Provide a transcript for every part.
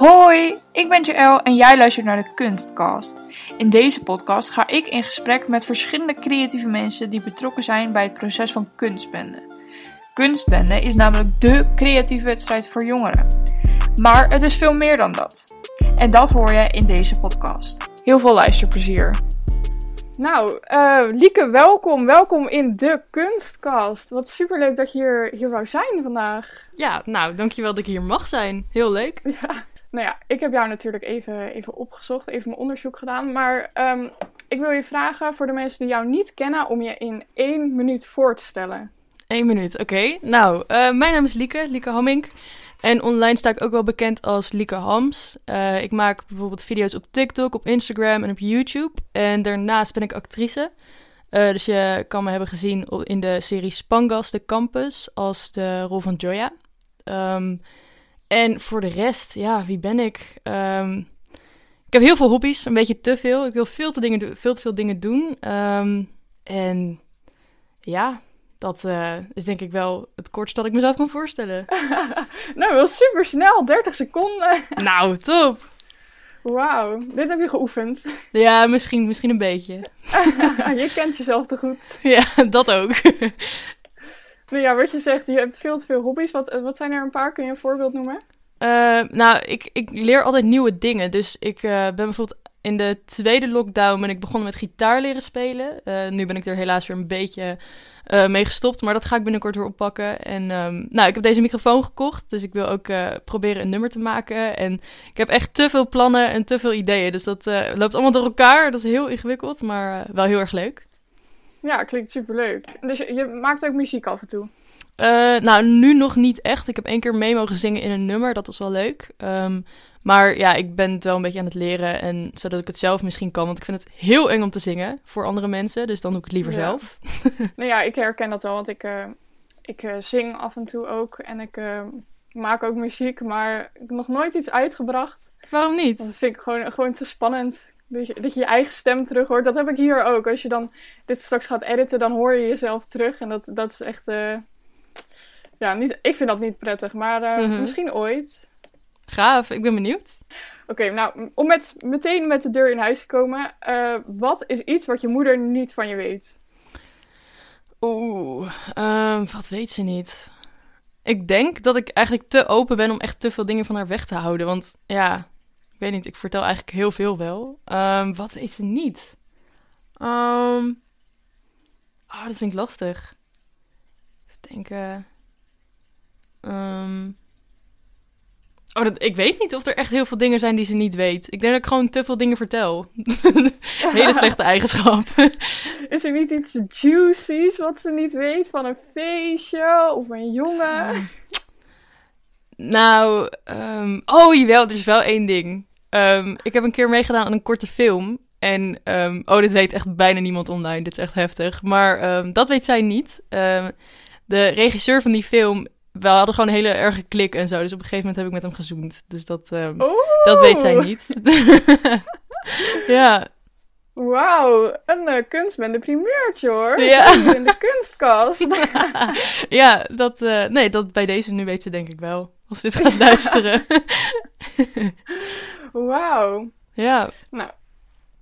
Hoi, ik ben Joël en jij luistert naar de Kunstcast. In deze podcast ga ik in gesprek met verschillende creatieve mensen die betrokken zijn bij het proces van kunstbende. Kunstbende is namelijk dé creatieve wedstrijd voor jongeren. Maar het is veel meer dan dat. En dat hoor je in deze podcast. Heel veel luisterplezier. Nou, uh, Lieke, welkom. Welkom in de Kunstcast. Wat superleuk dat je hier, hier wou zijn vandaag. Ja, nou, dankjewel dat ik hier mag zijn. Heel leuk. Ja, nou ja, ik heb jou natuurlijk even, even opgezocht, even mijn onderzoek gedaan. Maar um, ik wil je vragen voor de mensen die jou niet kennen om je in één minuut voor te stellen. Eén minuut, oké. Nou, uh, mijn naam is Lieke, Lieke Hammink. En online sta ik ook wel bekend als Lieke Hams. Uh, ik maak bijvoorbeeld video's op TikTok, op Instagram en op YouTube. En daarnaast ben ik actrice. Uh, dus je kan me hebben gezien in de serie Spangas, de Campus, als de rol van Joya. Um, en voor de rest, ja, wie ben ik? Um, ik heb heel veel hobby's, een beetje te veel. Ik wil veel te, dingen, veel, te veel dingen doen. Um, en ja, dat uh, is denk ik wel het kortst dat ik mezelf kan voorstellen. nou, wel super snel, 30 seconden. nou, top. Wauw, dit heb je geoefend. Ja, misschien, misschien een beetje. je kent jezelf te goed. Ja, dat ook. Nou ja, wat je zegt, je hebt veel te veel hobby's. Wat, wat zijn er een paar? Kun je een voorbeeld noemen? Uh, nou, ik, ik leer altijd nieuwe dingen. Dus ik uh, ben bijvoorbeeld in de tweede lockdown ben ik begonnen met gitaar leren spelen. Nu ben ik er helaas weer een beetje mee gestopt. Maar dat ga ik binnenkort weer oppakken. En um, nou, ik heb deze microfoon gekocht. Dus ik wil ook proberen een nummer te maken. En ik heb echt te veel plannen en te veel ideeën. Dus dat loopt allemaal door elkaar. Dat is heel ingewikkeld, maar wel heel erg leuk. Ja, klinkt superleuk. Dus je, je maakt ook muziek af en toe? nou, nu nog niet echt. Ik heb één keer mee mogen zingen in een nummer. Dat was wel leuk. Um, maar ja, ik ben het wel een beetje aan het leren. En zodat ik het zelf misschien kan. Want ik vind het heel eng om te zingen voor andere mensen. Dus dan doe ik het liever ja. zelf. nou ja, ik herken dat wel. Want ik, uh, ik uh, zing af en toe ook. En ik maak ook muziek. Maar ik heb nog nooit iets uitgebracht. Waarom niet? Dat vind ik gewoon, gewoon te spannend. Dat je, dat je je eigen stem terug hoort. Dat heb ik hier ook. Als je dan dit straks gaat editen, dan hoor je jezelf terug. En dat, dat is echt... ja, niet, ik vind dat niet prettig. Maar mm -hmm. misschien ooit. Gaaf, ik ben benieuwd. Oké, okay, nou, om met, meteen met de deur in huis te komen. Uh, wat is iets wat je moeder niet van je weet? Oeh, um, wat weet ze niet? Ik denk dat ik eigenlijk te open ben om echt te veel dingen van haar weg te houden. Want ja, weet niet, ik vertel eigenlijk heel veel wel. Um, wat weet ze niet? Um, oh, dat vind ik lastig. Even denken. Um, Oh, dat, ik weet niet of er echt heel veel dingen zijn die ze niet weet. Ik denk dat ik gewoon te veel dingen vertel. Hele slechte eigenschap. Is er niet iets juicy's wat ze niet weet van een feestje of een jongen? Nou, um, oh jawel, er is wel één ding. Um, ik heb een keer meegedaan aan een korte film. En, oh, dit weet echt bijna niemand online. Dit is echt heftig. Maar dat weet zij niet. de regisseur van die film we hadden gewoon een hele erge klik en zo. Dus op een gegeven moment heb ik met hem gezoend. Dus dat, dat weet zij niet. ja. Wauw, een uh, kunstbende primeurtje hoor. Ja. In de kunstkast. ja, dat, uh, nee, dat bij deze nu weet ze denk ik wel. Als dit gaat luisteren. Wauw. Ja. Nou,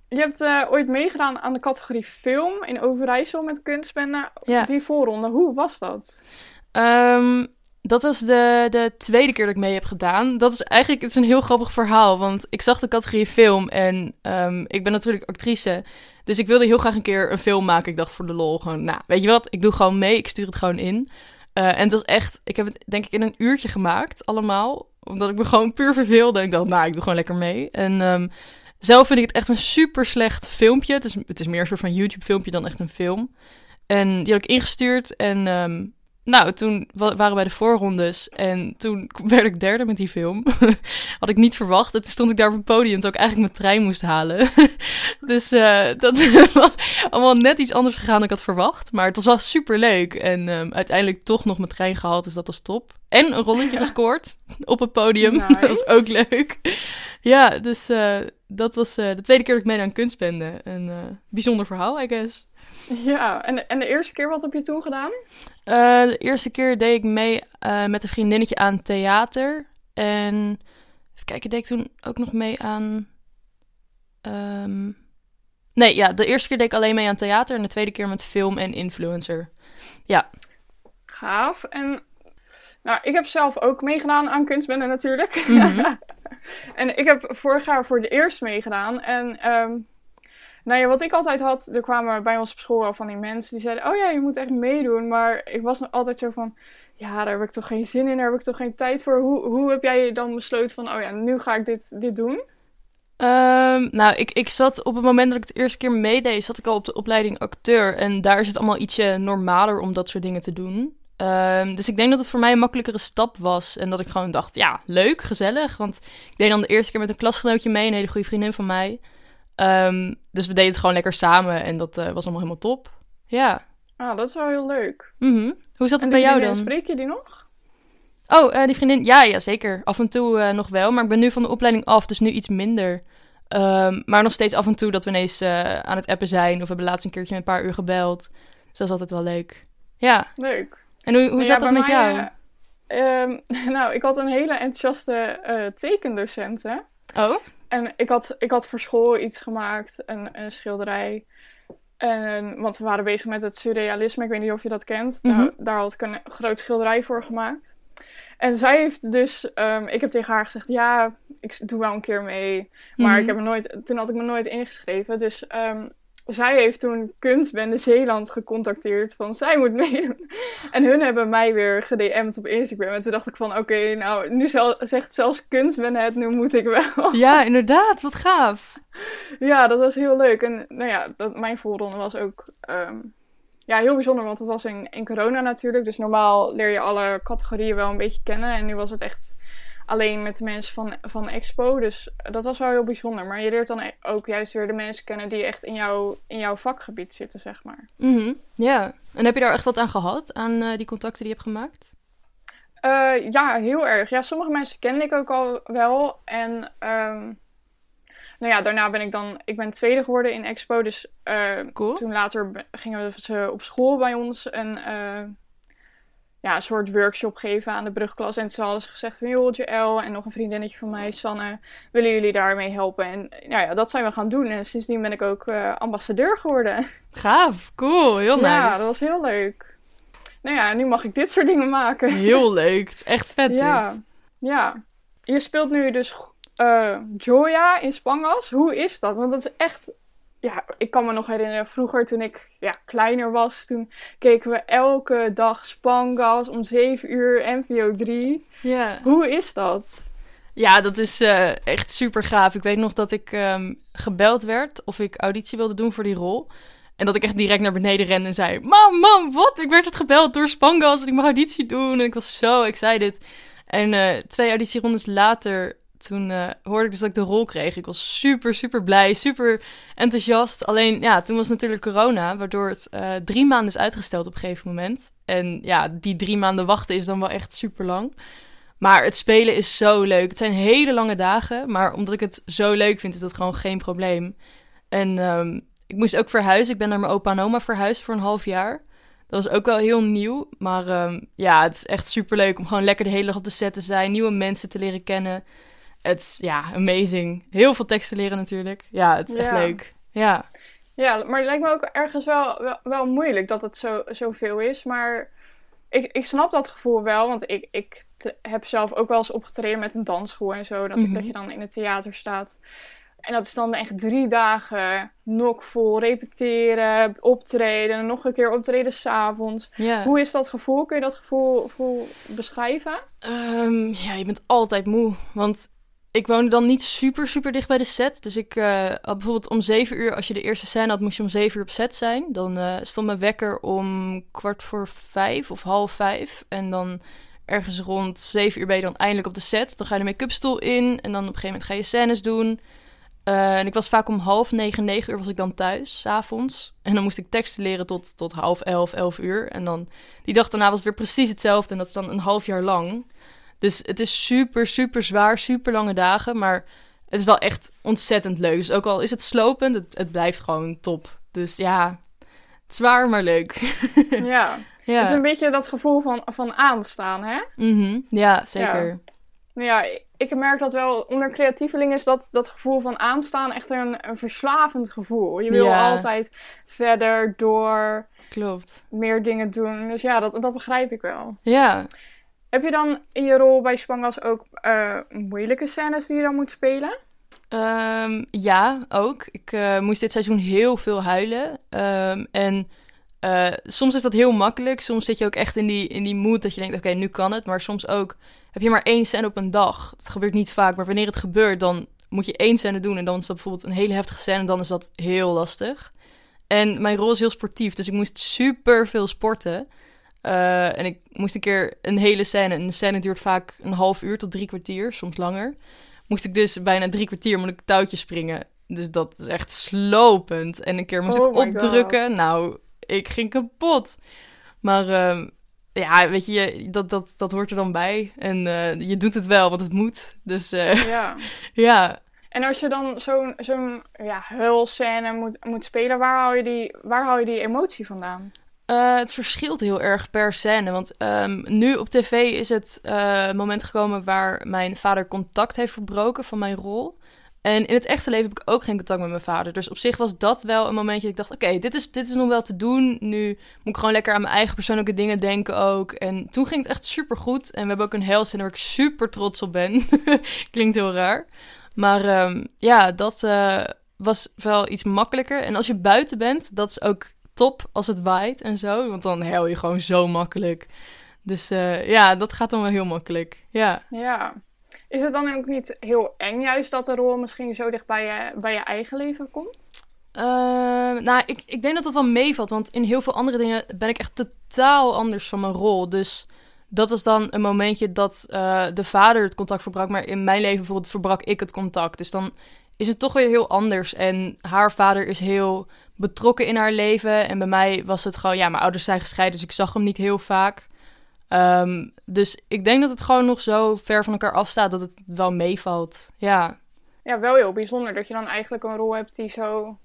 je hebt uh, ooit meegedaan aan de categorie film in Overijssel met kunstbende. Ja. Die voorronde, hoe was dat? Um, dat was de, de tweede keer dat ik mee heb gedaan. Dat is eigenlijk het is een heel grappig verhaal. Want ik zag de categorie film en um, ik ben natuurlijk actrice. Dus ik wilde heel graag een keer een film maken. Ik dacht voor de lol gewoon, nou, weet je wat? Ik doe gewoon mee. Ik stuur het gewoon in. Uh, en het was echt, ik heb het denk ik in een uurtje gemaakt allemaal. Omdat ik me gewoon puur verveelde. En ik dacht, nou, ik doe gewoon lekker mee. En um, zelf vind ik het echt een super slecht filmpje. Het is, het is meer een soort van YouTube filmpje dan echt een film. En die had ik ingestuurd en... Um, nou, toen waren we bij de voorrondes en toen werd ik derde met die film. Had ik niet verwacht. En toen stond ik daar op het podium dat ik eigenlijk mijn trein moest halen. dus uh, dat was allemaal net iets anders gegaan dan ik had verwacht. Maar het was wel super leuk. En um, uiteindelijk toch nog mijn trein gehaald, dus dat was top. En een rolletje gescoord op het podium. Nice. dat was ook leuk. ja, dus uh, dat was uh, de tweede keer dat ik mee aan kunstbende. Een bijzonder verhaal, I guess. Ja, en, en de eerste keer, wat heb je toen gedaan? Uh, de eerste keer deed ik mee uh, met een vriendinnetje aan theater. En Even kijken, deed ik toen ook nog mee aan... ehm, Nee, ja, de eerste keer deed ik alleen mee aan theater en de tweede keer met film en influencer. Gaaf. En nou, ik heb zelf ook meegedaan aan kunstbende natuurlijk. Mhm. en ik heb vorig jaar voor het eerst meegedaan. En ehm, nou ja, wat ik altijd had, er kwamen bij ons op school wel van die mensen die zeiden: Oh ja, je moet echt meedoen. Maar ik was altijd zo van: Ja, daar heb ik toch geen zin in, daar heb ik toch geen tijd voor. Hoe, hoe heb jij dan besloten van: Oh ja, nu ga ik dit, dit doen? Ehm, nou, ik, ik zat op het moment dat ik de eerste keer meedeed, zat ik al op de opleiding acteur. En daar is het allemaal ietsje normaler om dat soort dingen te doen. Ehm, dus ik denk dat het voor mij een makkelijkere stap was. En dat ik gewoon dacht, ja, leuk, gezellig. Want ik deed dan de eerste keer met een klasgenootje mee, een hele goede vriendin van mij. Ehm, dus we deden het gewoon lekker samen en dat eh, was allemaal helemaal top. Ja. Ah, dat is wel heel leuk. Mhm. Hoe zat het bij jou dan? Spreek je die nog? Oh, eh, die vriendin. Ja, ja, zeker. Af en toe eh, nog wel. Maar ik ben nu van de opleiding af, dus nu iets minder. Ehm, maar nog steeds af en toe dat we ineens aan het appen zijn. Of we hebben laatst een keertje een paar uur gebeld. Dus dat is altijd wel leuk. Ja. Leuk. En hoe, hoe Nou zat ja, dat met mij, jou? eh, ehm, nou, ik had een hele enthousiaste tekendocent, hè. Oh? En ik had, ik had voor school iets gemaakt, een, een schilderij. En, want we waren bezig met het surrealisme, ik weet niet of je dat kent. Mhm. daar, daar had ik een groot schilderij voor gemaakt. En zij heeft dus, ehm, ik heb tegen haar gezegd, ja, ik doe wel een keer mee. Maar Mhm. ik heb me nooit, toen had ik me nooit ingeschreven. Dus ehm, zij heeft toen Kunstbende Zeeland gecontacteerd van, zij moet meedoen. En hun hebben mij weer gedM'd op Instagram. En toen dacht ik van, oké, nou, nu zel- zegt zelfs Kunstbende het, nu moet ik wel. Ja, inderdaad. Wat gaaf. Ja, dat was heel leuk. En nou ja, dat, mijn voorronde was ook ehm, ja, heel bijzonder, want het was in, in corona natuurlijk. Dus normaal leer je alle categorieën wel een beetje kennen. En nu was het echt alleen met de mensen van, van Expo. Dus dat was wel heel bijzonder. Maar je leert dan ook juist weer de mensen kennen die echt in, jou, in jouw vakgebied zitten, zeg maar. Mhm. Ja. En heb je daar echt wat aan gehad? Aan eh, die contacten die je hebt gemaakt? Eh, ja, heel erg. Ja, sommige mensen kende ik ook al wel. En ehm, nou ja, daarna ben ik dan... Ik ben tweede geworden in Expo. Dus eh, Cool. toen later gingen ze op school bij ons een, ja, een soort workshop geven aan de brugklas. En ze hadden ze gezegd van... Joh, Joël en nog een vriendinnetje van mij, Sanne... willen jullie daarmee helpen? En nou ja, dat zijn we gaan doen. En sindsdien ben ik ook eh, ambassadeur geworden. Gaaf. Cool. Heel nice. Ja, dat was heel leuk. Nou ja, nu mag ik dit soort dingen maken. Heel leuk. Het is echt vet Ja, dit. ja. Je speelt nu dus eh, Joya in Spangas. Hoe is dat? Want dat is echt... Ja, ik kan me nog herinneren, vroeger toen ik ja, kleiner was, toen keken we elke dag Spangas om 7 uur, NPO 3. Ja. Hoe is dat? Ja, dat is eh, echt super gaaf. Ik weet nog dat ik ehm, gebeld werd of ik auditie wilde doen voor die rol. En dat ik echt direct naar beneden rende en zei: Mam, mam, wat? Ik werd het gebeld door Spangas en ik mag auditie doen. En ik was zo excited. En eh, twee auditierondes later, toen eh, hoorde ik dus dat ik de rol kreeg. Ik was super, super blij, super enthousiast. Alleen, ja, toen was natuurlijk corona, waardoor het eh, drie maanden is uitgesteld op een gegeven moment. En ja, die drie maanden wachten is dan wel echt super lang. Maar het spelen is zo leuk. Het zijn hele lange dagen, maar omdat ik het zo leuk vind, is dat gewoon geen probleem. En ehm, ik moest ook verhuizen. Ik ben naar mijn opa en oma verhuisd voor een half jaar. Dat was ook wel heel nieuw. Maar ehm, ja, het is echt super leuk om gewoon lekker de hele dag op de set te zijn. Nieuwe mensen te leren kennen. Het is ja, amazing. Heel veel teksten leren natuurlijk. Ja, het is echt Ja. leuk. Ja. Ja, maar het lijkt me ook ergens wel, wel, wel moeilijk dat het zo, zoveel is. Maar ik, ik snap dat gevoel wel, want ik, ik heb zelf ook wel eens opgetreden met een dansschool en zo. Dat, Mhm. dat je dan in het theater staat. En dat is dan echt drie dagen nokvol repeteren, optreden, nog een keer optreden s'avonds. ja. Hoe is dat gevoel? Kun je dat gevoel, gevoel beschrijven? Ehm, ja, je bent altijd moe. Want ik woonde dan niet super, super dicht bij de set. Dus ik eh, had bijvoorbeeld om zeven uur, als je de eerste scène had, moest je om zeven uur op set zijn. Dan eh, stond mijn wekker om kwart voor vijf of half vijf. En dan ergens rond zeven uur ben je dan eindelijk op de set. Dan ga je de make-up stoel in en dan op een gegeven moment ga je scènes doen. Eh, en ik was vaak om half negen, negen uur was ik dan thuis, s'avonds. En dan moest ik teksten leren tot, tot half elf, elf uur. En dan die dag daarna was het weer precies hetzelfde. En dat is dan een half jaar lang. Dus het is super, super zwaar, super lange dagen. Maar het is wel echt ontzettend leuk. Dus ook al is het slopend, het, het blijft gewoon top. Dus ja, zwaar, maar leuk. Ja. ja. Het is een beetje dat gevoel van, van aanstaan, hè? Mhm. ja, zeker. Nou ja, ik merk dat wel onder creatievelingen is dat, dat gevoel van aanstaan echt een, een verslavend gevoel. Je wil Ja. altijd verder door Klopt. meer dingen doen. Dus ja, dat, dat begrijp ik wel. Ja. Heb je dan in je rol bij Spangas ook eh, moeilijke scènes die je dan moet spelen? Ehm, ja, ook. Ik eh, moest dit seizoen heel veel huilen. Ehm, en eh, soms is dat heel makkelijk. Soms zit je ook echt in die, in die mood dat je denkt, oké, nu kan het. Maar soms ook heb je maar één scène op een dag. Het gebeurt niet vaak, maar wanneer het gebeurt, dan moet je één scène doen. En dan is dat bijvoorbeeld een hele heftige scène en dan is dat heel lastig. En mijn rol is heel sportief, dus ik moest super veel sporten. Eh, en ik moest een keer een hele scène, en een scène duurt vaak een half uur tot drie kwartier, soms langer. Moest ik dus bijna drie kwartier moet ik touwtjes springen. Dus dat is echt slopend. En een keer moest Oh ik opdrukken. God. Nou, ik ging kapot. Maar ehm, ja, weet je, dat, dat, dat hoort er dan bij. En eh, je doet het wel, want het moet. Dus eh, Ja. ja, En als je dan zo'n zo'n ja, huilscène moet, moet spelen, waar haal, je die, waar haal je die emotie vandaan? Eh, het verschilt heel erg per scène. Want ehm, nu op tv is het eh, moment gekomen waar mijn vader contact heeft verbroken van mijn rol. En in het echte leven heb ik ook geen contact met mijn vader. Dus op zich was dat wel een momentje dat ik dacht... oké, dit, is, dit is nog wel te doen. Nu moet ik gewoon lekker aan mijn eigen persoonlijke dingen denken ook. En toen ging het echt super goed. En we hebben ook een helscène waar ik super trots op ben. Klinkt heel raar. Maar ehm, ja, dat eh, was wel iets makkelijker. En als je buiten bent, dat is ook top als het waait en zo. Want dan hel je gewoon zo makkelijk. Dus eh, ja, dat gaat dan wel heel makkelijk. Ja. Ja. Is het dan ook niet heel eng juist dat de rol misschien zo dicht bij je, bij je eigen leven komt? Ehm, nou, ik, ik denk dat dat wel meevalt. Want in heel veel andere dingen ben ik echt totaal anders van mijn rol. Dus dat was dan een momentje dat eh, de vader het contact verbrak. Maar in mijn leven bijvoorbeeld verbrak ik het contact. Dus dan is het toch weer heel anders. En haar vader is heel betrokken in haar leven. En bij mij was het gewoon... Ja, mijn ouders zijn gescheiden, dus ik zag hem niet heel vaak. Ehm, dus ik denk dat het gewoon nog zo ver van elkaar afstaat dat het wel meevalt. Ja. Ja, wel heel bijzonder dat je dan eigenlijk een rol hebt die zo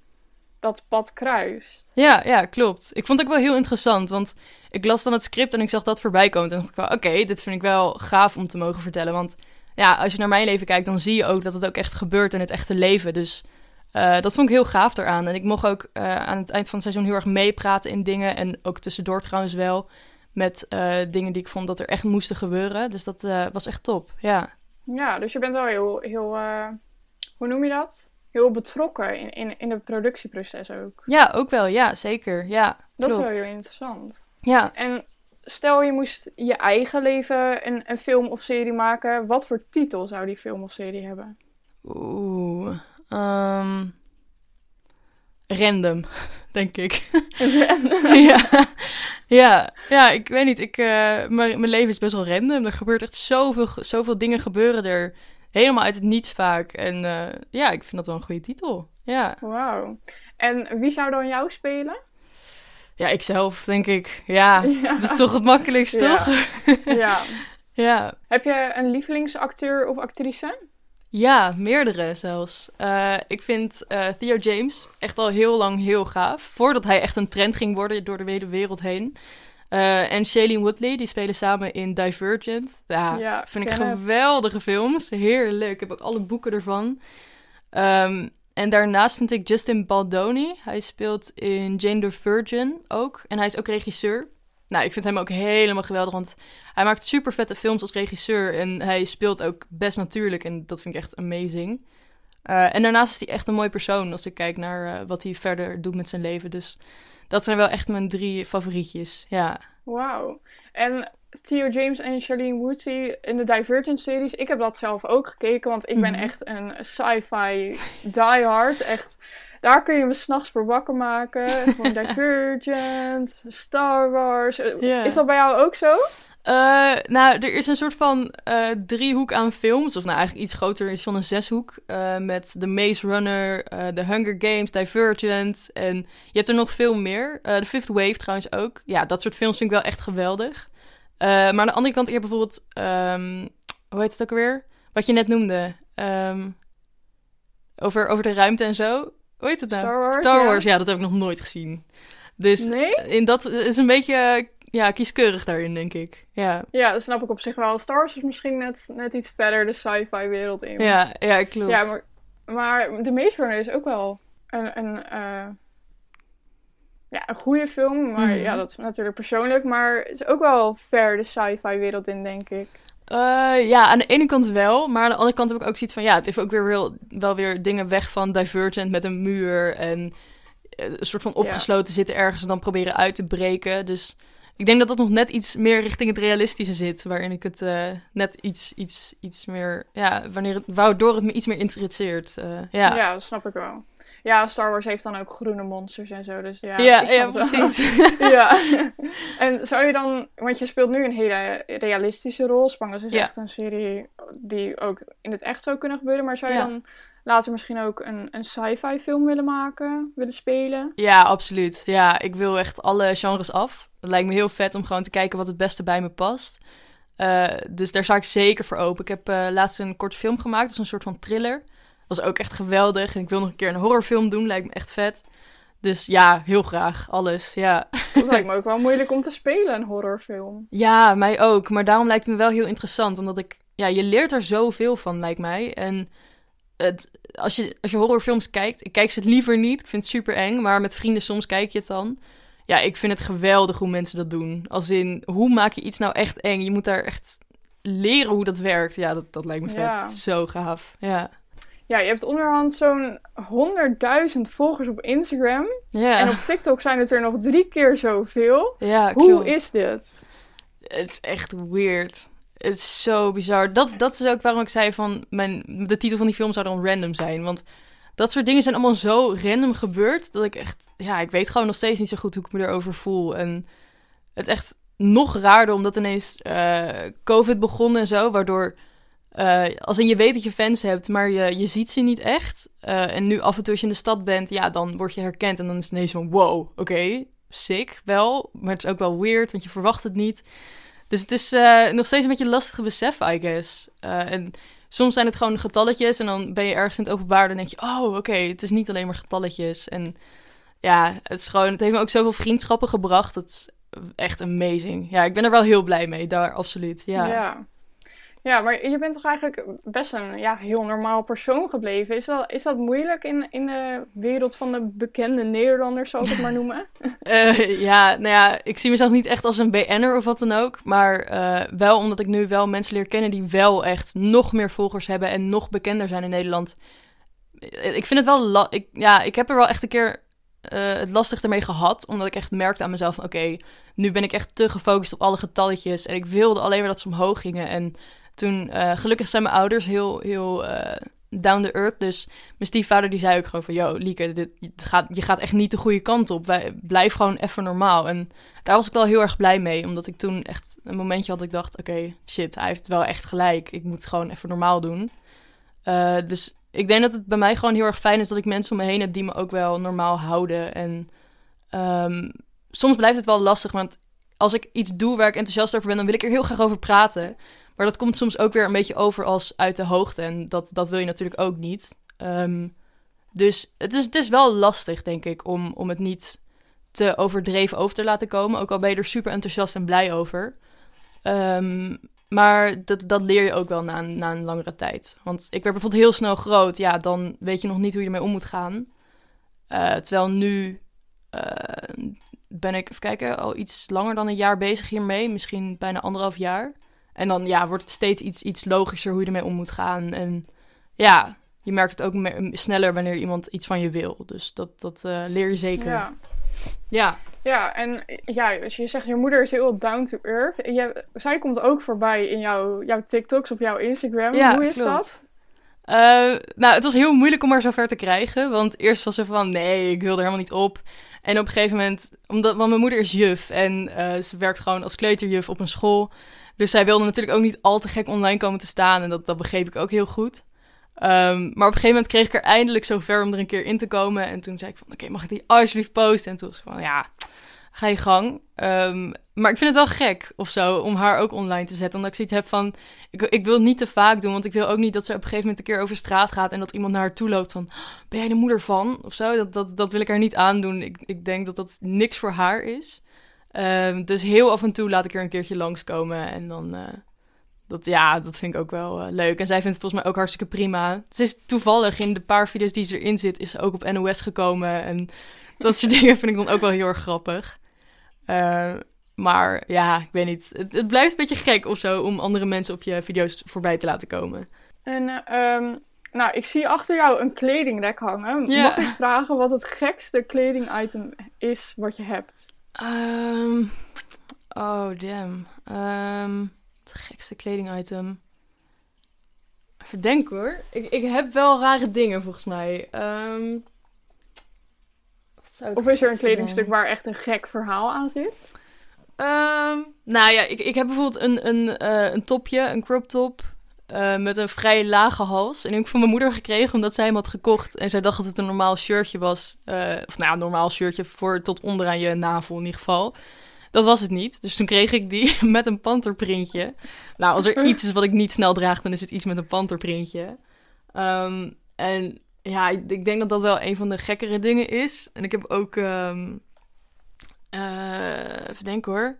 dat pad kruist. Ja, ja, klopt. Ik vond het ook wel heel interessant, want ik las dan het script en ik zag dat voorbij komen. En dacht ik wel, oké, dit vind ik wel gaaf om te mogen vertellen. Want ja, als je naar mijn leven kijkt, dan zie je ook dat het ook echt gebeurt in het echte leven. Dus eh, dat vond ik heel gaaf eraan. En ik mocht ook eh, aan het eind van het seizoen heel erg meepraten in dingen. En ook tussendoor trouwens wel met eh, dingen die ik vond dat er echt moesten gebeuren. Dus dat was echt top, ja. Ja, dus je bent wel heel, heel hoe noem je dat? Heel betrokken in, in, in het productieproces ook. Ja, ook wel, ja, zeker, ja. Dat is wel heel interessant. Ja, En stel je moest je eigen leven een, een film of serie maken, wat voor titel zou die film of serie hebben? Oeh. Ehm, random, denk ik. ja. ja. Ja, ik weet niet. Ik, eh, mijn, mijn leven is best wel random. Er gebeurt echt zoveel, zoveel dingen gebeuren er. Helemaal uit het niets vaak. En eh, ja, ik vind dat wel een goede titel. Ja. Wauw. En wie zou dan jou spelen? Ja, ikzelf, denk ik. Ja, Ja. dat is toch het makkelijkst, Ja. toch? ja. ja. Heb je een lievelingsacteur of actrice? Ja, meerdere zelfs. Eh, ik vind eh, Theo James echt al heel lang heel gaaf. Voordat hij echt een trend ging worden door de hele wereld heen. Eh, en Shailene Woodley, die spelen samen in Divergent. Ja, Ja, vind ik het. geweldige films. Heerlijk. Ik heb ook alle boeken ervan. Ehm, en daarnaast vind ik Justin Baldoni. Hij speelt in Jane the Virgin ook. En hij is ook regisseur. Nou, ik vind hem ook helemaal geweldig, want hij maakt super vette films als regisseur. En hij speelt ook best natuurlijk. En dat vind ik echt amazing. Eh, en daarnaast is hij echt een mooi persoon als ik kijk naar eh, wat hij verder doet met zijn leven. Dus dat zijn wel echt mijn drie favorietjes. Ja. Wauw. En Theo James en Charlene Woodley in de Divergent series. Ik heb dat zelf ook gekeken, want ik ben Mhm. echt een sci-fi diehard. Echt, daar kun je me s'nachts voor wakker maken. Gewoon Divergent, Star Wars. Eh. Is dat bij jou ook zo? Eh, nou, er is een soort van eh, driehoek aan films. Of nou, eigenlijk iets groter is van een zeshoek. eh, met The Maze Runner, The Hunger Games, Divergent. En je hebt er nog veel meer. The Fifth Wave trouwens ook. Ja, dat soort films vind ik wel echt geweldig. Maar aan de andere kant, je hebt bijvoorbeeld... ehm, hoe heet het ook alweer? Wat je net noemde. Ehm, over, over de ruimte en zo. Hoe heet het nou? Star Wars, Star ja. Wars, ja, dat heb ik nog nooit gezien. Dus Nee? in dat is een beetje ja, kieskeurig daarin, denk ik. Ja, Ja, dat snap ik op zich wel. Star Wars is misschien net, net iets verder de sci-fi wereld in. ja, ja klopt. Ja, maar, maar The Maze Runner is ook wel een, een, eh, ja, een goede film. Maar Mhm. ja, dat is natuurlijk persoonlijk. Maar het is ook wel ver de sci-fi wereld in, denk ik. Eh, ja, aan de ene kant wel, maar aan de andere kant heb ik ook zoiets van, ja, het heeft ook weer wel, wel weer dingen weg van Divergent met een muur en eh, een soort van opgesloten zitten ergens en dan proberen uit te breken. Dus ik denk dat dat nog net iets meer richting het realistische zit, waarin ik het eh, net iets, iets, iets meer, ja, wanneer het, waardoor het me iets meer interesseert. ja. Ja. dat snap ik wel. Ja, Star Wars heeft dan ook groene monsters en zo. Dus ja, Ja, ja, precies. ja. En zou je dan, want je speelt nu een hele realistische rol. Spangas is Ja. echt een serie die ook in het echt zou kunnen gebeuren. Maar zou je Ja. dan later misschien ook een, een sci-fi film willen maken, willen spelen? Ja, absoluut. Ja, ik wil echt alle genres af. Het lijkt me heel vet om gewoon te kijken wat het beste bij me past. Eh, dus daar sta ik zeker voor open. Ik heb eh, laatst een korte film gemaakt. Dat is een soort van thriller. Was ook echt geweldig. En ik wil nog een keer een horrorfilm doen. Lijkt me echt vet. Dus ja, heel graag. Alles, ja. Dat lijkt me ook wel moeilijk om te spelen, een horrorfilm. Ja, mij ook. Maar daarom lijkt het me wel heel interessant. Omdat ik... Ja, je leert er zoveel van, lijkt mij. En het, als, je, als je horrorfilms kijkt... Ik kijk ze het liever niet. Ik vind het super eng. Maar met vrienden soms kijk je het dan. Ja, ik vind het geweldig hoe mensen dat doen. Als in, hoe maak je iets nou echt eng? Je moet daar echt leren hoe dat werkt. Ja, dat, dat lijkt me vet. Ja. Zo gaaf. Ja. Ja, je hebt onderhand zo'n 100.000 volgers op Instagram. En op TikTok zijn het er nog drie keer zoveel. ja Hoe klopt. is dit? Het is echt weird. Het is zo bizar. Dat, dat is ook waarom ik zei van... Mijn, de titel van die film zou dan random zijn. Want dat soort dingen zijn allemaal zo random gebeurd... dat ik echt... Ja, ik weet gewoon nog steeds niet zo goed hoe ik me erover voel. En het is echt nog raarder omdat ineens eh, COVID begon en zo... waardoor... eh, als in je weet dat je fans hebt, maar je, je ziet ze niet echt. Eh, en nu af en toe als je in de stad bent, ja, dan word je herkend. En dan is het ineens van, wow, oké, sick, wel. Maar het is ook wel weird, want je verwacht het niet. Dus het is eh, nog steeds een beetje lastige besef, I guess. En soms zijn het gewoon getalletjes en dan ben je ergens in het openbaar... en dan denk je, oh, oké, het is niet alleen maar getalletjes. En ja, het is gewoon... Het heeft me ook zoveel vriendschappen gebracht. Het is echt amazing. Ja, ik ben er wel heel blij mee, daar, absoluut. Ja. Ja. Ja. maar je bent toch eigenlijk best een ja, heel normaal persoon gebleven. Is dat, is dat moeilijk in, in de wereld van de bekende Nederlanders, zal ik het maar noemen? Eh, ja, nou ja, ik zie mezelf niet echt als een BN'er of wat dan ook. Maar eh, wel omdat ik nu wel mensen leer kennen die wel echt nog meer volgers hebben en nog bekender zijn in Nederland. Eh, Ik vind het wel... ik, ja, ik heb er wel echt een keer het lastig ermee gehad. Omdat ik echt merkte aan mezelf van... Oké, nu ben ik echt te gefocust op alle getalletjes. En ik wilde alleen maar dat ze omhoog gingen. En toen... eh, gelukkig zijn mijn ouders heel, heel eh, down to earth. Dus mijn stiefvader die zei ook gewoon van... Yo, Lieke, dit, gaat, je gaat echt niet de goede kant op. Wij, blijf gewoon even normaal. En daar was ik wel heel erg blij mee. Omdat ik toen echt een momentje had dat ik dacht... Oké, shit, hij heeft wel echt gelijk. Ik moet gewoon even normaal doen. Eh, dus ik denk dat het bij mij gewoon heel erg fijn is... dat ik mensen om me heen heb die me ook wel normaal houden. En ehm, soms blijft het wel lastig. Want als ik iets doe waar ik enthousiast over ben... dan wil ik er heel graag over praten. Maar dat komt soms ook weer een beetje over als uit de hoogte. En dat, dat wil je natuurlijk ook niet. Ehm, dus het is, het is wel lastig, denk ik, om, om het niet te overdreven over te laten komen. Ook al ben je er super enthousiast en blij over. Ehm, maar dat, dat leer je ook wel na, na een langere tijd. Want ik werd bijvoorbeeld heel snel groot. Ja, dan weet je nog niet hoe je ermee om moet gaan. Eh, terwijl nu eh, ben ik, even kijken, al iets langer dan een jaar bezig hiermee. Misschien bijna anderhalf jaar. En dan ja, wordt het steeds iets, iets logischer hoe je ermee om moet gaan. En ja, je merkt het ook sneller wanneer iemand iets van je wil. Dus dat, dat eh, leer je zeker. Ja. Ja. Ja, en ja, als je zegt je moeder is heel down to earth. Je, zij komt ook voorbij in jouw, jouw TikToks op jouw Instagram. Ja, Hoe is klopt. dat? Eh, nou, het was heel moeilijk om haar zover te krijgen. Want eerst was ze van, nee, ik wil er helemaal niet op. En op een gegeven moment, omdat, want mijn moeder is juf en eh, ze werkt gewoon als kleuterjuf op een school. Dus zij wilde natuurlijk ook niet al te gek online komen te staan. En dat, dat begreep ik ook heel goed. Ehm, maar op een gegeven moment kreeg ik er eindelijk zover om er een keer in te komen. En toen zei ik van, oké, mag ik die alsjeblieft posten? En toen was ik van, ja, ga je gang. Ehm, maar ik vind het wel gek of zo om haar ook online te zetten. Omdat ik zoiets heb van, ik, ik wil het niet te vaak doen. Want ik wil ook niet dat ze op een gegeven moment een keer over straat gaat. En dat iemand naar haar toe loopt van, ben jij de moeder van? Of zo, dat, dat, dat wil ik haar niet aandoen. Ik, ik denk dat dat niks voor haar is. Ehm, dus heel af en toe laat ik er een keertje langskomen. En dan, eh, dat, ja, dat vind ik ook wel eh, leuk. En zij vindt het volgens mij ook hartstikke prima. Ze is toevallig in de paar video's die ze erin zit, is ze ook op NOS gekomen. En dat soort dingen vind ik dan ook wel heel erg grappig. Uh, maar ja, ik weet niet. Het, het, blijft een beetje gek of zo om andere mensen op je video's voorbij te laten komen. En um, nou, ik zie achter jou een kledingrek hangen. Ja. Mag ik vragen wat het gekste kledingitem is wat je hebt? Um, oh, damn. Um, het gekste kledingitem. Even denken hoor. Ik, ik heb wel rare dingen volgens mij. Um, of is er een kledingstuk waar echt een gek verhaal aan zit? Um, nou ja, ik, ik heb bijvoorbeeld een, een, uh, een topje, een crop top. Uh, met een vrij lage hals. En ik heb van mijn moeder gekregen omdat zij hem had gekocht. En zij dacht dat het een normaal shirtje was. Uh, of nou, een normaal shirtje voor tot onderaan je navel in ieder geval. Dat was het niet. Dus toen kreeg ik die met een panterprintje. Nou, als er iets is wat ik niet snel draag, dan is het iets met een panterprintje. Um, en ja, ik denk dat dat wel een van de gekkere dingen is. En ik heb ook... Um, even denken hoor.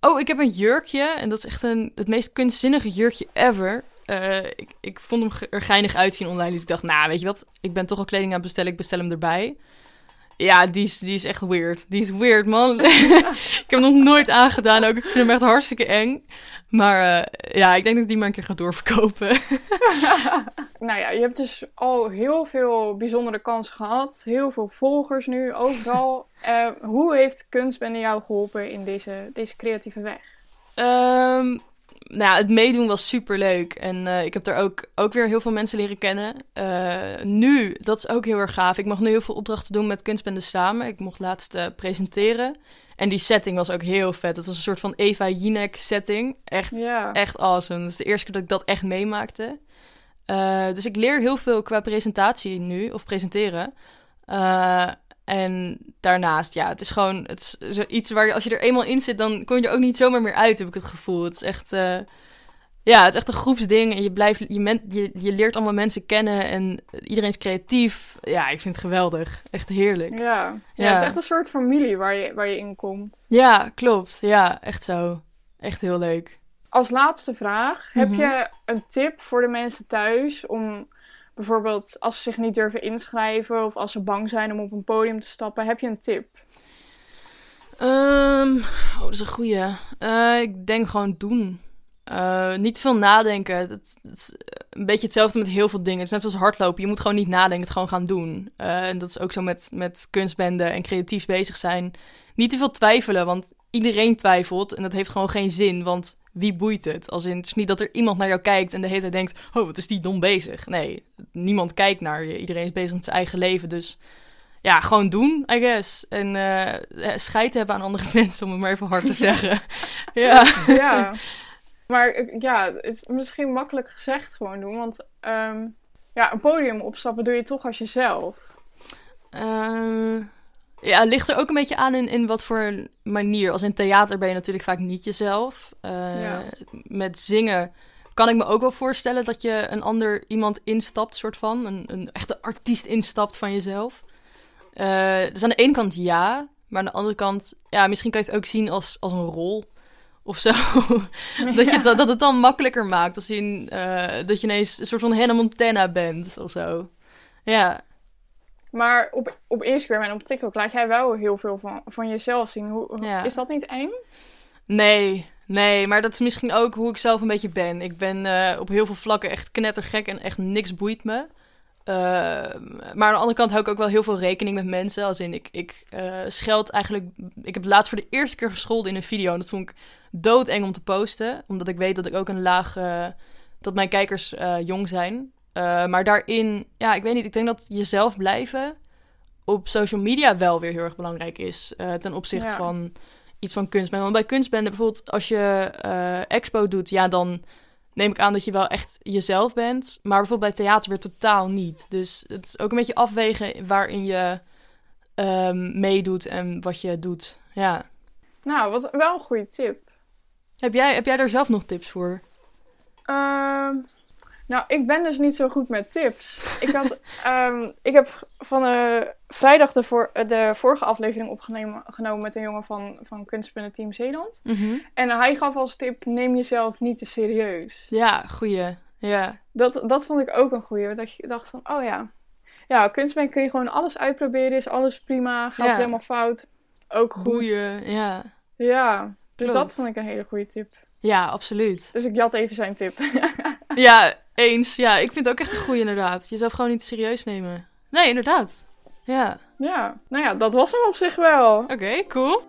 Oh, ik heb een jurkje. En dat is echt een, het meest kunstzinnige jurkje ever. Uh, ik, ik vond hem er geinig uitzien online. Dus ik dacht, nou, weet je wat? Ik ben toch al kleding aan het bestellen. Ik bestel hem erbij. Ja, die is, die is echt weird. Die is weird, man. ik heb hem nog nooit aangedaan ook. Ik vind hem echt hartstikke eng. Maar uh, ja, ik denk dat ik die maar een keer ga doorverkopen. nou ja, je hebt dus al heel veel bijzondere kansen gehad. Heel veel volgers nu, overal. uh, hoe heeft kunstbende jou geholpen in deze, deze creatieve weg? Um, nou ja, het meedoen was super leuk. En uh, ik heb er ook, ook weer heel veel mensen leren kennen. Uh, nu, dat is ook heel erg gaaf. Ik mag nu heel veel opdrachten doen met kunstbende samen. Ik mocht laatst uh, presenteren. En die setting was ook heel vet. Het was een soort van Eva Jinek setting. Echt, yeah. echt awesome. Dat is de eerste keer dat ik dat echt meemaakte. dus ik leer heel veel qua presentatie nu, of presenteren. En daarnaast, ja, het is gewoon het is iets waar je, als je er eenmaal in zit, dan kom je er ook niet zomaar meer uit, heb ik het gevoel. Het is echt, uh, ja, het is echt een groepsding en je, blijft, je, men, je, je leert allemaal mensen kennen en iedereen is creatief. Ja, ik vind het geweldig. Echt heerlijk. Ja, ja, ja. het is echt een soort familie waar je, waar je in komt. Ja, klopt. Ja, echt zo. Echt heel leuk. Als laatste vraag, heb mhm. je een tip voor de mensen thuis om bijvoorbeeld als ze zich niet durven inschrijven of als ze bang zijn om op een podium te stappen, heb je een tip? Um, oh, dat is een goeie. Uh, ik denk gewoon doen. Uh, niet veel nadenken. Dat, is een beetje hetzelfde met heel veel dingen. Het is net zoals hardlopen. Je moet gewoon niet nadenken, het gewoon gaan doen. Uh, en dat is ook zo met, met kunstbenden en creatief bezig zijn. Niet te veel twijfelen, want iedereen twijfelt. En dat heeft gewoon geen zin, want wie boeit het? Als in, het is niet dat er iemand naar jou kijkt en de hele tijd denkt... oh, wat is die dom bezig? Nee, niemand kijkt naar je. Iedereen is bezig met zijn eigen leven, dus... Ja, gewoon doen, I guess. En uh, scheid hebben aan andere mensen, om het maar even hard te zeggen. ja. ja. Maar eh, ja, het is misschien makkelijk gezegd gewoon doen. Want um, ja, een podium opstappen doe je toch als jezelf. Uh, ja, het ligt er ook een beetje aan in, in wat voor manier. Als in theater ben je natuurlijk vaak niet jezelf. Uh, Met zingen kan ik me ook wel voorstellen dat je een ander iemand instapt, soort van. Een, een echte artiest instapt van jezelf. Uh, dus aan de ene kant ja, maar aan de andere kant, ja, misschien kan je het ook zien als, als een rol of zo. dat, je, dat, dat het dan makkelijker maakt. Als je, uh, dat je ineens een soort van Hannah Montana bent of zo. Ja. Maar op, op Instagram en op TikTok laat jij wel heel veel van, van jezelf zien. Hoe, Is dat niet eng? Nee, nee, maar dat is misschien ook hoe ik zelf een beetje ben. Ik ben uh, op heel veel vlakken echt knettergek en echt niks boeit me. Uh, maar aan de andere kant hou ik ook wel heel veel rekening met mensen. Als in, ik, ik uh, scheld eigenlijk... Ik heb laatst voor de eerste keer gescholden in een video. En dat vond ik doodeng om te posten. Omdat ik weet dat ik ook een laag... dat mijn kijkers jong zijn. Uh, maar daarin, ja, ik weet niet. Ik denk dat jezelf blijven op social media wel weer heel erg belangrijk is. Uh, ten opzichte van iets van kunstbende. Want bij kunstbende bijvoorbeeld, als je uh, expo doet, ja, dan neem ik aan dat je wel echt jezelf bent. Maar bijvoorbeeld bij theater weer totaal niet. Dus het is ook een beetje afwegen waarin je um, meedoet en wat je doet. Ja. Nou, wat wel een goede tip. Heb jij, heb jij daar zelf nog tips voor? Uh, Nou, ik ben dus niet zo goed met tips. Ik, had, ehm, ik heb van de vrijdag de, voor, de vorige aflevering opgenomen genomen met een jongen van, van Kunstspinnen Team Zeeland. Mhm. En hij gaf als tip, neem jezelf niet te serieus. Ja, goeie. Ja. Dat, dat vond ik ook een goeie. Dat je dacht van, oh ja. Ja, kunstspinnen kun je gewoon alles uitproberen. Is alles prima. Gaat Ja. het helemaal fout. Ook goed. Goeie, ja. Ja, dus Klopt. dat vond ik een hele goede tip. Ja, absoluut. Dus ik jat even zijn tip. Ja, eens. Ja, ik vind het ook echt een goeie inderdaad. Jezelf gewoon niet serieus nemen. Nee, inderdaad. Ja. ja, nou ja, dat was hem op zich wel. Oké, cool.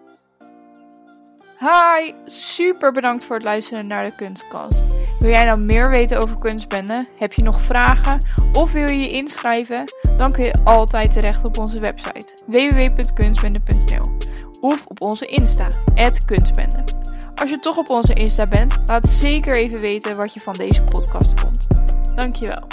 Hi, super bedankt voor het luisteren naar de Kunstkast. Wil jij nou meer weten over kunstbenden? Heb je nog vragen? Of wil je je inschrijven? Dan kun je altijd terecht op onze website www.kunstbende.nl of op onze Insta, kunstbende. Als je toch op onze Insta bent, laat zeker even weten wat je van deze podcast vond. Dankjewel.